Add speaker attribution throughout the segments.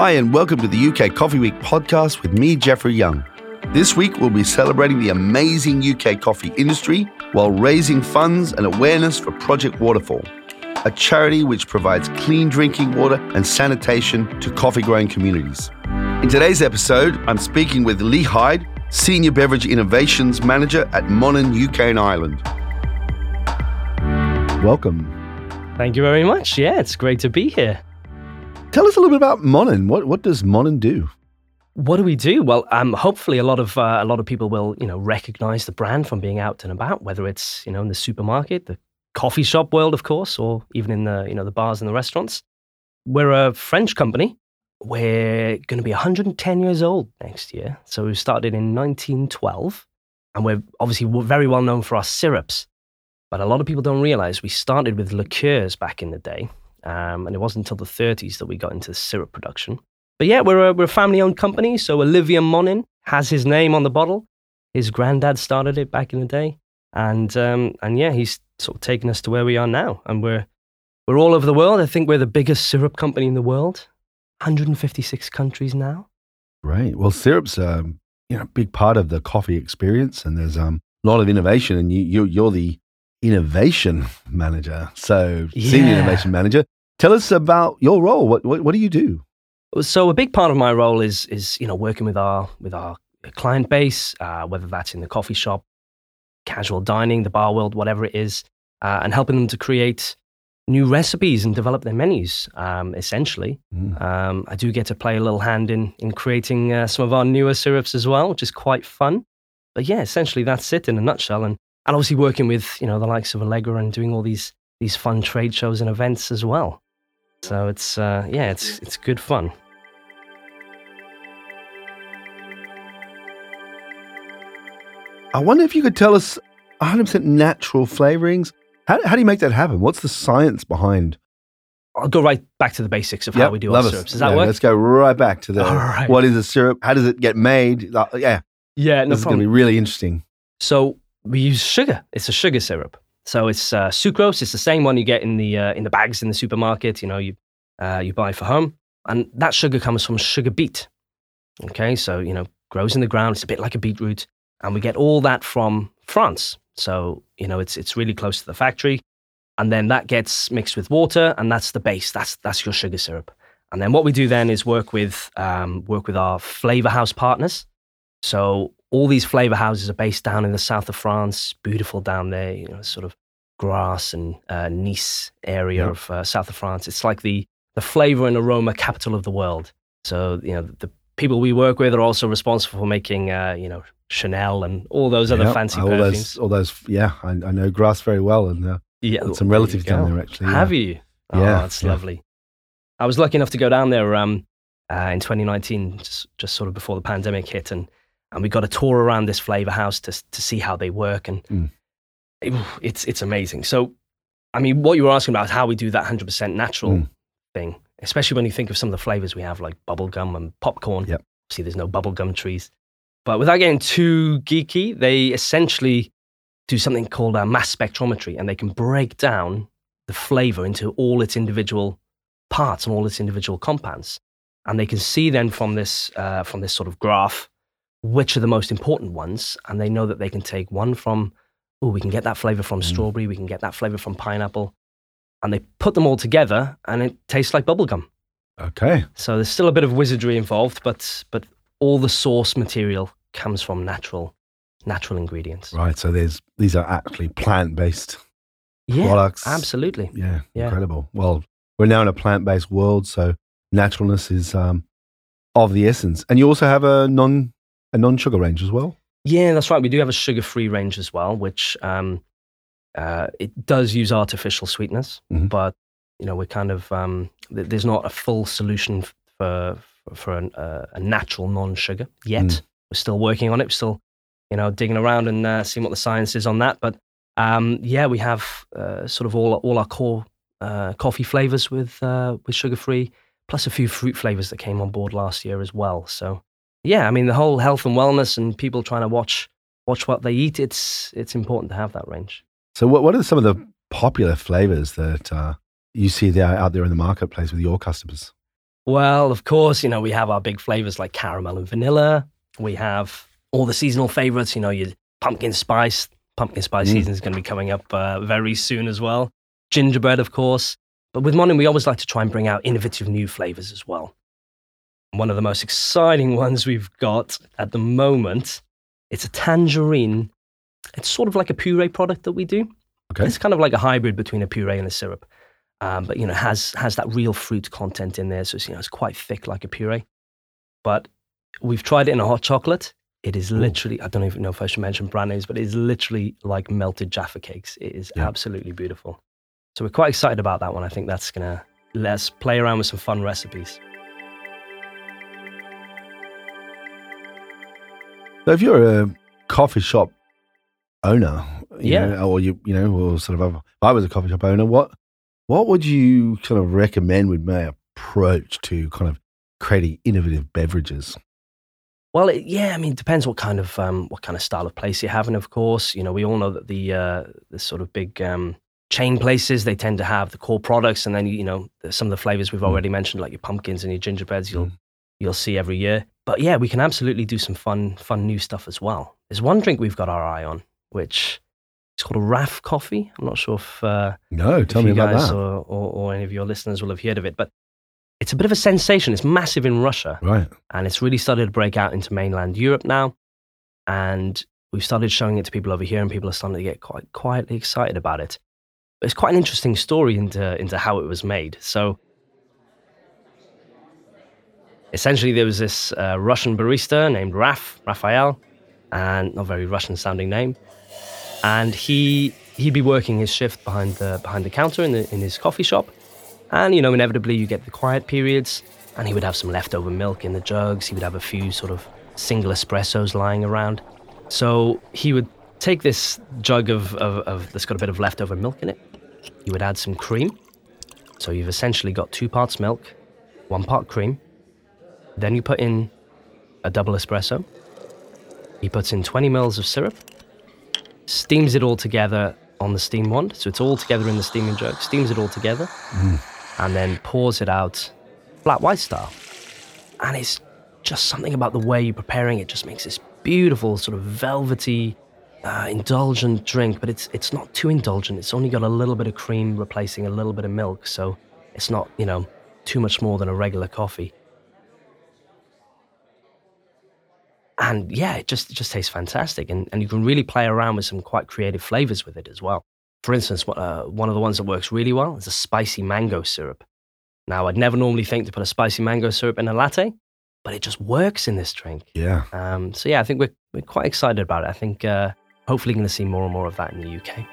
Speaker 1: Hi, and welcome to the UK Coffee Week podcast with me, Jeffrey Young. This week, we'll be celebrating the amazing UK coffee industry while raising funds and awareness for Project Waterfall, a charity which provides clean drinking water and sanitation to coffee growing communities. In today's episode, I'm speaking with Lee Hyde, Senior Beverage Innovations Manager at Monin UK and Ireland. Welcome.
Speaker 2: Thank you very much. Yeah, it's great to be here.
Speaker 1: Tell us a little bit about Monin. What what does Monin do?
Speaker 2: What do we do? Well, um, hopefully a lot of uh, a lot of people will you know recognize the brand from being out and about, whether it's you know in the supermarket, the coffee shop world, of course, or even in the you know the bars and the restaurants. We're a French company. We're going to be 110 years old next year. So we started in 1912, and we're obviously very well known for our syrups. But a lot of people don't realize we started with liqueurs back in the day. Um, and it wasn't until the 30s that we got into syrup production. But yeah, we're a, we're a family owned company. So Olivier Monin has his name on the bottle. His granddad started it back in the day. And, um, and yeah, he's sort of taken us to where we are now. And we're, we're all over the world. I think we're the biggest syrup company in the world, 156 countries now.
Speaker 1: Right. Well, syrup's a you know, big part of the coffee experience, and there's um, a lot of innovation. And you, you, you're the innovation manager. So, yeah. senior innovation manager. Tell us about your role. What, what, what do you do?
Speaker 2: So, a big part of my role is is you know working with our with our client base, uh, whether that's in the coffee shop, casual dining, the bar world, whatever it is, uh, and helping them to create new recipes and develop their menus. Um, essentially, mm. um, I do get to play a little hand in in creating uh, some of our newer syrups as well, which is quite fun. But yeah, essentially that's it in a nutshell. And and obviously working with you know the likes of Allegra and doing all these these fun trade shows and events as well. So it's uh, yeah, it's it's good fun.
Speaker 1: I wonder if you could tell us 100% natural flavorings. How, how do you make that happen? What's the science behind?
Speaker 2: I'll go right back to the basics of yep, how we do our syrups. Does that yeah, work?
Speaker 1: Let's go right back to the right. what is a syrup? How does it get made? Uh, yeah,
Speaker 2: yeah, no
Speaker 1: this problem. is going to be really interesting.
Speaker 2: So we use sugar. It's a sugar syrup. So it's uh, sucrose. It's the same one you get in the uh, in the bags in the supermarket. You know, you uh, you buy for home, and that sugar comes from sugar beet. Okay, so you know, grows in the ground. It's a bit like a beetroot, and we get all that from France. So you know, it's it's really close to the factory, and then that gets mixed with water, and that's the base. That's that's your sugar syrup. And then what we do then is work with um, work with our flavor house partners. So all these flavor houses are based down in the south of France, beautiful down there, you know, sort of Grasse and uh, Nice area yep. of uh, south of France. It's like the, the flavor and aroma capital of the world. So, you know, the people we work with are also responsible for making, uh, you know, Chanel and all those other fancy
Speaker 1: all
Speaker 2: perfumes.
Speaker 1: Those, all those, yeah, I, I know Grasse very well and uh, yeah, some relatives down there actually.
Speaker 2: Have you? Oh, yeah, that's yeah. lovely. I was lucky enough to go down there um, uh, in 2019, just, just sort of before the pandemic hit, and and we got a tour around this flavor house to to see how they work, and mm. it, it's it's amazing. So, I mean, what you were asking about is how we do that hundred percent natural mm. thing, especially when you think of some of the flavors we have, like bubblegum and popcorn.
Speaker 1: Yep.
Speaker 2: See, there's no bubblegum trees, but without getting too geeky, they essentially do something called a mass spectrometry, and they can break down the flavor into all its individual parts and all its individual compounds, and they can see then from this uh, from this sort of graph which are the most important ones, and they know that they can take one from, oh, we can get that flavor from mm. strawberry, we can get that flavor from pineapple, and they put them all together, and it tastes like bubblegum.
Speaker 1: Okay.
Speaker 2: So there's still a bit of wizardry involved, but but all the source material comes from natural natural ingredients.
Speaker 1: Right. So there's these are actually plant based
Speaker 2: yeah,
Speaker 1: products.
Speaker 2: Absolutely.
Speaker 1: Yeah, yeah. Incredible. Well, we're now in a plant based world, so naturalness is um, of the essence. And you also have a non a non-sugar range as well?
Speaker 2: Yeah, that's right. We do have a sugar-free range as well, which um, uh, it does use artificial sweeteners, mm-hmm. but you know we're kind of um, there's not a full solution for for an, uh, a natural non-sugar yet. Mm. We're still working on it. We're still you know digging around and uh, seeing what the science is on that. But um, yeah, we have uh, sort of all all our core uh, coffee flavors with uh, with sugar-free, plus a few fruit flavors that came on board last year as well. So yeah, I mean the whole health and wellness and people trying to watch watch what they eat. It's it's important to have that range.
Speaker 1: So, what what are some of the popular flavors that uh, you see there out there in the marketplace with your customers?
Speaker 2: Well, of course, you know, we have our big flavors like caramel and vanilla. We have all the seasonal favorites, you know, your pumpkin spice. Pumpkin spice
Speaker 1: Mm.
Speaker 2: season is going to be coming up uh, very soon as well. Gingerbread, of course. But with Monin, we always like to try and bring out innovative new flavors as well. One of the most exciting ones we've got at the moment, it's a tangerine. It's sort of like a puree product that we do.
Speaker 1: Okay.
Speaker 2: It's kind of like a hybrid between a puree and a syrup, um, but you know has has that real fruit content in there. So it's, you know it's quite thick like a puree. But we've tried it in a hot chocolate. It is literally I don't even know if I should mention brand names, but it is literally like melted Jaffa cakes. It is
Speaker 1: Yeah.
Speaker 2: absolutely beautiful. So we're quite excited about that one. I think that's gonna let us play around with some fun recipes.
Speaker 1: So if you're a coffee shop owner, you
Speaker 2: Yeah.
Speaker 1: know, or you you know, or sort of, if I was a coffee shop owner, what what would you kind of recommend with my approach to kind of creating innovative beverages?
Speaker 2: Well, it, yeah, I mean, it depends what kind of um, what kind of style of place you're having. Of course, you know, we all know that the uh, the sort of big um, chain places they tend to have the core products, and then you know some of the flavors we've
Speaker 1: Mm.
Speaker 2: already mentioned, like your pumpkins and your gingerbreads, you'll
Speaker 1: Mm.
Speaker 2: you'll see every year. But yeah, we can absolutely do some fun fun new stuff as well. There's one drink we've got our eye on, which is called a RAF coffee. I'm not sure if uh,
Speaker 1: No, tell
Speaker 2: if
Speaker 1: me
Speaker 2: you
Speaker 1: about
Speaker 2: guys
Speaker 1: that.
Speaker 2: Or, or, or any of your listeners will have heard of it, but it's a bit of a sensation. It's massive in Russia
Speaker 1: Right.
Speaker 2: and it's really started to break out into mainland Europe now. And we've started showing it to people over here, and people are starting to get quite quietly excited about it. But it's quite an interesting story into into how it was made. So essentially, there was this uh, Russian barista named Raf Raphael, and not very Russian sounding name, and he he'd be working his shift behind the behind the counter in the, in his coffee shop, and you know inevitably you get the quiet periods, and he would have some leftover milk in the jugs. He would have a few sort of single espressos lying around, so he would take this jug of, of, of that's got a bit of leftover milk in it. You would add some cream, so you've essentially got two parts milk, one part cream. Then you put in a double espresso. He puts in 20 mils of syrup, steams it all together on the steam wand. So it's all together in the steaming jug, steams it all together, and then pours it out flat white style. And it's just something about the way you're preparing it just makes this beautiful, sort of velvety, uh, indulgent drink. But it's it's not too indulgent. It's only got a little bit of cream replacing a little bit of milk, so it's not you know too much more than a regular coffee. And yeah, it just it just tastes fantastic, and and you can really play around with some quite creative flavors with it as well. For instance, uh, one of the ones that works really well is a spicy mango syrup. Now, I'd never normally think to put a spicy mango syrup in a latte, but it just works in this drink.
Speaker 1: Yeah.
Speaker 2: Um, so yeah, I think we're we're quite excited about it. I think uh, hopefully going to see more and more of that in the UK.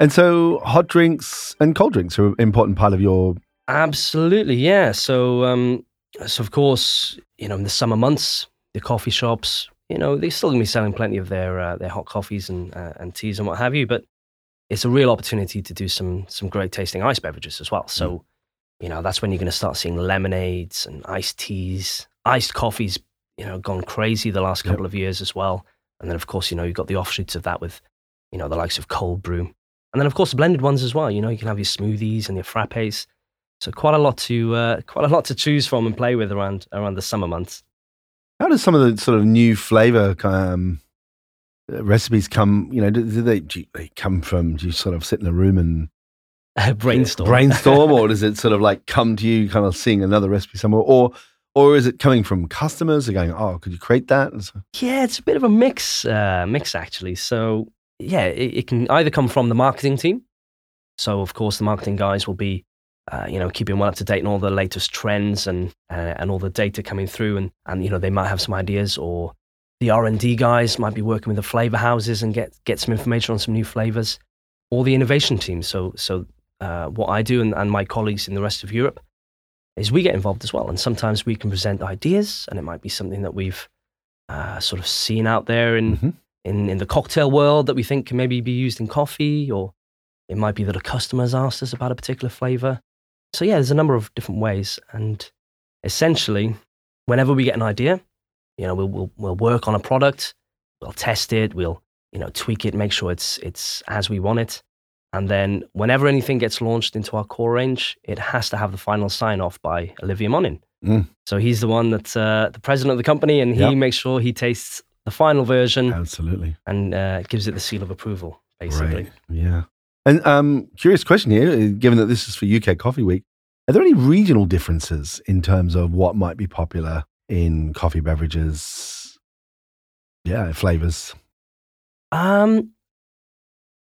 Speaker 1: And so hot drinks and cold drinks are an important part of your
Speaker 2: Absolutely, yeah. So, um, so of course, you know, in the summer months, the coffee shops, you know, they're still going to be selling plenty of their uh, their hot coffees and uh, and teas and what have you. But it's a real opportunity to do some some great tasting ice beverages as well. So, you know, that's when you're going to start seeing lemonades and iced teas, iced coffees. You know, gone crazy the last
Speaker 1: Yep.
Speaker 2: couple of years as well. And then, of course, you know, you've got the offshoots of that with, you know, the likes of cold brew, and then of course blended ones as well. You know, you can have your smoothies and your frappes. So quite a lot to uh, quite a lot to choose from and play with around around the summer months.
Speaker 1: How does some of the sort of new flavor um, recipes come? You know, do, do they, do they come from? Do you sort of sit in a room and
Speaker 2: Brainstorm.
Speaker 1: brainstorm, or does it sort of like come to you, kind of seeing another recipe somewhere, or or is it coming from customers? They're going, oh, could you create that? So,
Speaker 2: Yeah, it's a bit of a mix, uh, mix actually. So yeah, it, it can either come from the marketing team. So of course, the marketing guys will be, uh, you know, keeping well up to date on all the latest trends and uh, and all the data coming through, and and you know they might have some ideas, or the R and D guys might be working with the flavor houses and get get some information on some new flavors, or the innovation team. So so uh, what I do and, and my colleagues in the rest of Europe is we get involved as well, and sometimes we can present ideas, and it might be something that we've uh, sort of seen out there in,
Speaker 1: Mhm.
Speaker 2: in in the cocktail world that we think can maybe be used in coffee, or it might be that a customer's asked us about a particular flavor. So yeah, there's a number of different ways, and essentially, whenever we get an idea, you know, we'll we'll, we'll work on a product, we'll test it, we'll you know tweak it, make sure it's it's as we want it, And then whenever anything gets launched into our core range, it has to have the final sign off by Olivier Monin.
Speaker 1: Mm.
Speaker 2: So he's the one that's uh, the president of the company, and he
Speaker 1: Yep.
Speaker 2: makes sure he tastes the final version
Speaker 1: Absolutely.
Speaker 2: and uh, gives it the seal of approval, basically.
Speaker 1: Right. Yeah. And um, curious question here, uh, given that this is for UK Coffee Week, are there any regional differences in terms of what might be popular in coffee beverages? Yeah, flavors.
Speaker 2: Um,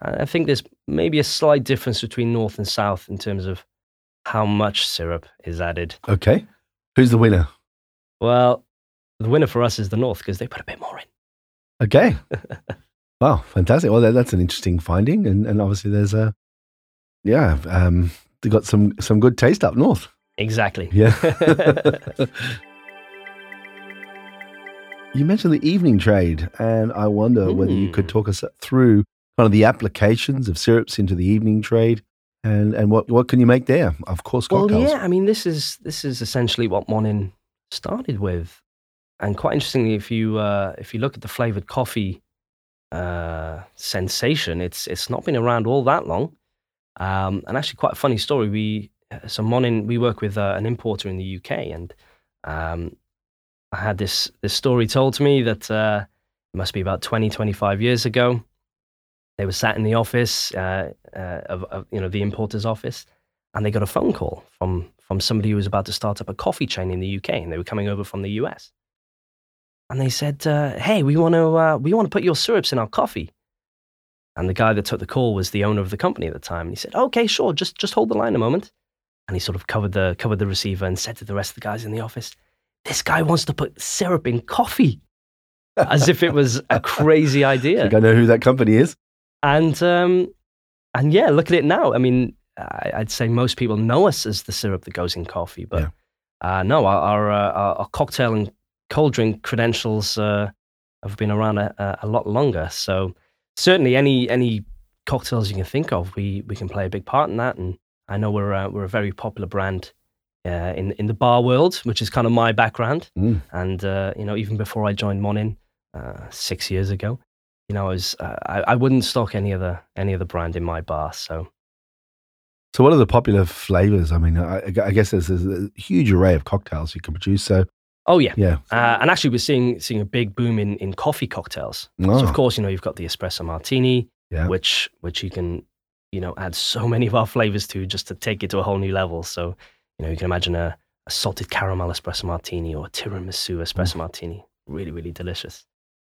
Speaker 2: I I think there's maybe a slight difference between north and south in terms of how much syrup is added.
Speaker 1: Okay. Who's the winner?
Speaker 2: Well, the winner for us is the north because they put a bit more in.
Speaker 1: Okay. wow, fantastic. Well, that, that's an interesting finding, and, and obviously there's a yeah, um, they got some some good taste up north.
Speaker 2: Exactly.
Speaker 1: Yeah. you mentioned the evening trade, and I wonder whether you could
Speaker 2: Hmm.
Speaker 1: talk us through kind of the applications of syrups into the evening trade, and and what what can you make there? Of course, cocktails.
Speaker 2: Well, yeah. I mean, this is this is essentially what Monin started with, and quite interestingly, if you uh, if you look at the flavored coffee uh, sensation, it's it's not been around all that long. Um, and actually, quite a funny story. We so Monin we work with uh, an importer in the UK, and um, I had this this story told to me that uh, it must be about 20, 25 years ago. They were sat in the office uh, uh, of, of you know the importer's office, and they got a phone call from from somebody who was about to start up a coffee chain in the UK, and they were coming over from the US. And they said, uh, "Hey, we want to uh, we want to put your syrups in our coffee." And the guy that took the call was the owner of the company at the time. And he said, "Okay, sure, just just hold the line a moment." And he sort of covered the covered the receiver and said to the rest of the guys in the office, "This guy wants to put syrup in coffee," as if it was a crazy idea.
Speaker 1: I Think I know who that company is.
Speaker 2: And um, and yeah, look at it now. I mean, I'd say most people know us as the syrup that goes in coffee, but
Speaker 1: Yeah.
Speaker 2: uh, no, our our, uh, our our cocktail and cold drink credentials uh, have been around a, a- lot longer. So certainly, any any cocktails you can think of, we we can play a big part in that. And I know we're uh, we're a very popular brand. Uh, in in the bar world, which is kind of my background,
Speaker 1: Mm.
Speaker 2: and uh, you know, even before I joined Monin uh, six years ago, you know, I was uh, I, I wouldn't stock any other any other brand in my bar. So
Speaker 1: So, what are the popular flavors? I mean, I, I guess there's, there's a huge array of cocktails you can produce. So,
Speaker 2: oh yeah,
Speaker 1: yeah.
Speaker 2: uh, and actually we're seeing seeing a big boom in in coffee cocktails.
Speaker 1: Oh,
Speaker 2: So of course, you know, you've got the espresso martini,
Speaker 1: Yeah.
Speaker 2: which which you can you know add so many of our flavors to just to take it to a whole new level. So you know, you can imagine a, a salted caramel espresso martini or a tiramisu espresso martini. Really, really delicious.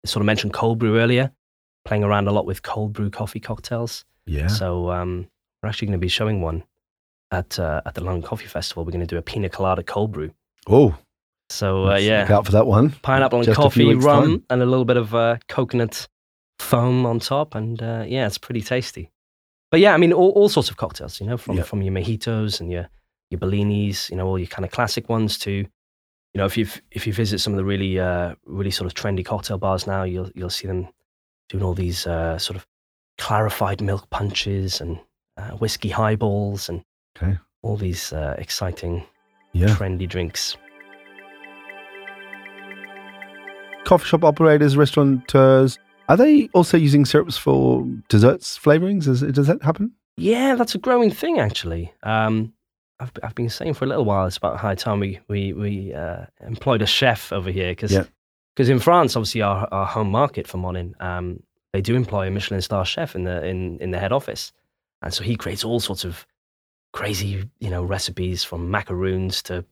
Speaker 2: I sort of mentioned cold brew earlier. Playing around a lot with cold brew coffee cocktails.
Speaker 1: yeah.
Speaker 2: So um, we're actually going to be showing one at uh, at the London Coffee Festival. We're going to do a pina colada cold brew.
Speaker 1: Oh,
Speaker 2: So uh, yeah,
Speaker 1: Look out for that one.
Speaker 2: pineapple and
Speaker 1: Just
Speaker 2: coffee, rum,
Speaker 1: time.
Speaker 2: and a little bit of uh, coconut foam on top, and uh, yeah, it's pretty tasty. But yeah, I mean, all, all sorts of cocktails, you know, from
Speaker 1: Yeah.
Speaker 2: from your mojitos and your your bellinis, you know, all your kind of classic ones to, you know, if you if you visit some of the really uh, really sort of trendy cocktail bars now, you'll you'll see them doing all these uh, sort of clarified milk punches and uh, whiskey highballs and
Speaker 1: Okay.
Speaker 2: all these uh, exciting
Speaker 1: Yeah.
Speaker 2: trendy drinks.
Speaker 1: Coffee shop operators, restaurateurs, are they also using syrups for desserts flavorings? Is, does that happen?
Speaker 2: Yeah, that's a growing thing actually. Um, I've I've been saying for a little while it's about high time we we we uh, employed a chef over here because
Speaker 1: Yeah.
Speaker 2: in France, obviously our, our home market for Monin, um, they do employ a Michelin star chef in the in in the head office, and so he creates all sorts of crazy you know recipes from macaroons to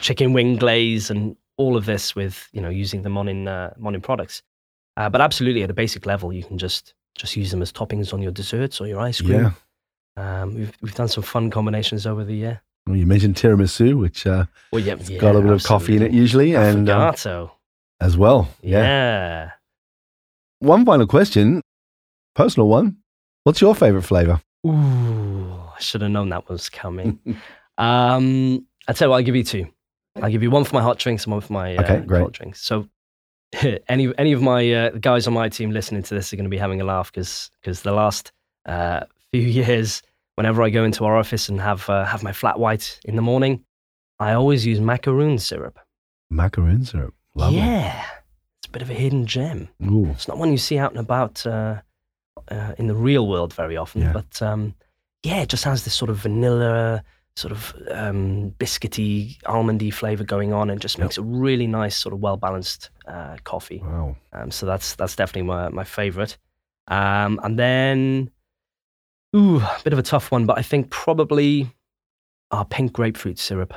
Speaker 2: chicken wing glaze and all of this with you know using the Monin uh, Monin products. Uh, but absolutely, at a basic level, you can just just use them as toppings on your desserts or your ice cream.
Speaker 1: Yeah.
Speaker 2: Um, we've we've done some fun combinations over the year.
Speaker 1: Well, you mentioned tiramisu, which uh,
Speaker 2: Well, yeah, yeah,
Speaker 1: got a bit of coffee in it usually, and um, as well.
Speaker 2: yeah.
Speaker 1: yeah. One final question, personal one. What's your favorite flavor?
Speaker 2: Ooh, I should have known that was coming. um, I tell you what, I'll give you two. I'll give you one for my hot drinks and one for my uh,
Speaker 1: Okay, great.
Speaker 2: cold drinks. So, any any of my uh, guys on my team listening to this are going to be having a laugh because the last uh, few years, whenever I go into our office and have uh, have my flat white in the morning, I always use macaroon syrup.
Speaker 1: Macaroon syrup. Lovely.
Speaker 2: Yeah, it's a bit of a hidden gem.
Speaker 1: Ooh.
Speaker 2: It's not one you see out and about uh, uh, in the real world very often.
Speaker 1: Yeah.
Speaker 2: But um, yeah, it just has this sort of vanilla, sort of um, biscuity, almondy flavor going on, and just
Speaker 1: Yep.
Speaker 2: makes a really nice, sort of well balanced uh, coffee.
Speaker 1: Wow.
Speaker 2: Um, so that's that's definitely my my favorite. Um, and then, ooh, a bit of a tough one, but I think probably our pink grapefruit syrup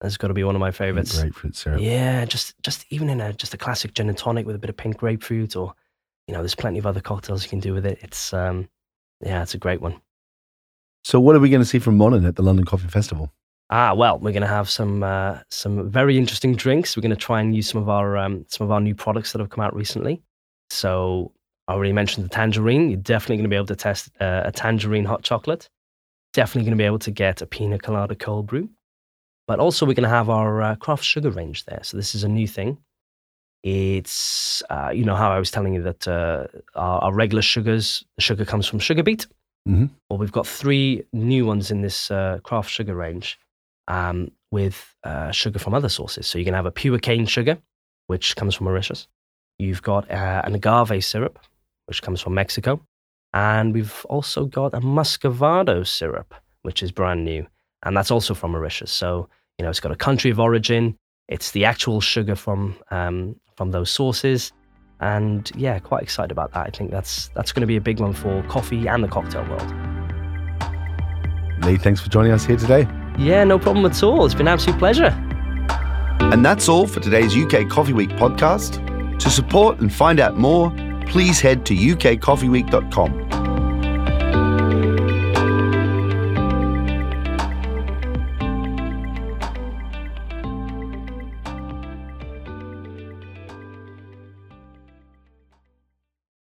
Speaker 2: has got to be one of my favorites.
Speaker 1: Grapefruit syrup.
Speaker 2: Yeah, just just even in a just a classic gin and tonic with a bit of pink grapefruit, or you know, there's plenty of other cocktails you can do with it. It's um, yeah, it's a great one.
Speaker 1: So, what are we going to see from Monin at the London Coffee Festival?
Speaker 2: Ah, well, we're going to have some uh, some very interesting drinks. We're going to try and use some of our um, some of our new products that have come out recently. So I already mentioned the tangerine. You're definitely going to be able to test uh, a tangerine hot chocolate. Definitely going to be able to get a pina colada cold brew. But also we're going to have our uh, craft sugar range there. So this is a new thing. It's uh, you know how I was telling you that uh, our, our regular sugars, sugar comes from sugar beet.
Speaker 1: Mhm.
Speaker 2: Well, we've got three new ones in this uh, craft sugar range um, with uh, sugar from other sources. So you can have a pure cane sugar, which comes from Mauritius. You've got uh, an agave syrup, which comes from Mexico. And we've also got a muscovado syrup, which is brand new. And that's also from Mauritius. So, you know, it's got a country of origin. It's the actual sugar from, um, from those sources. And yeah, quite excited about that. I think that's, that's going to be a big one for coffee and the cocktail world.
Speaker 1: Lee, thanks for joining us here today.
Speaker 2: Yeah, no problem at all. It's been an absolute pleasure.
Speaker 1: And that's all for today's UK Coffee Week podcast. To support and find out more, please head to ukcoffeeweek.com.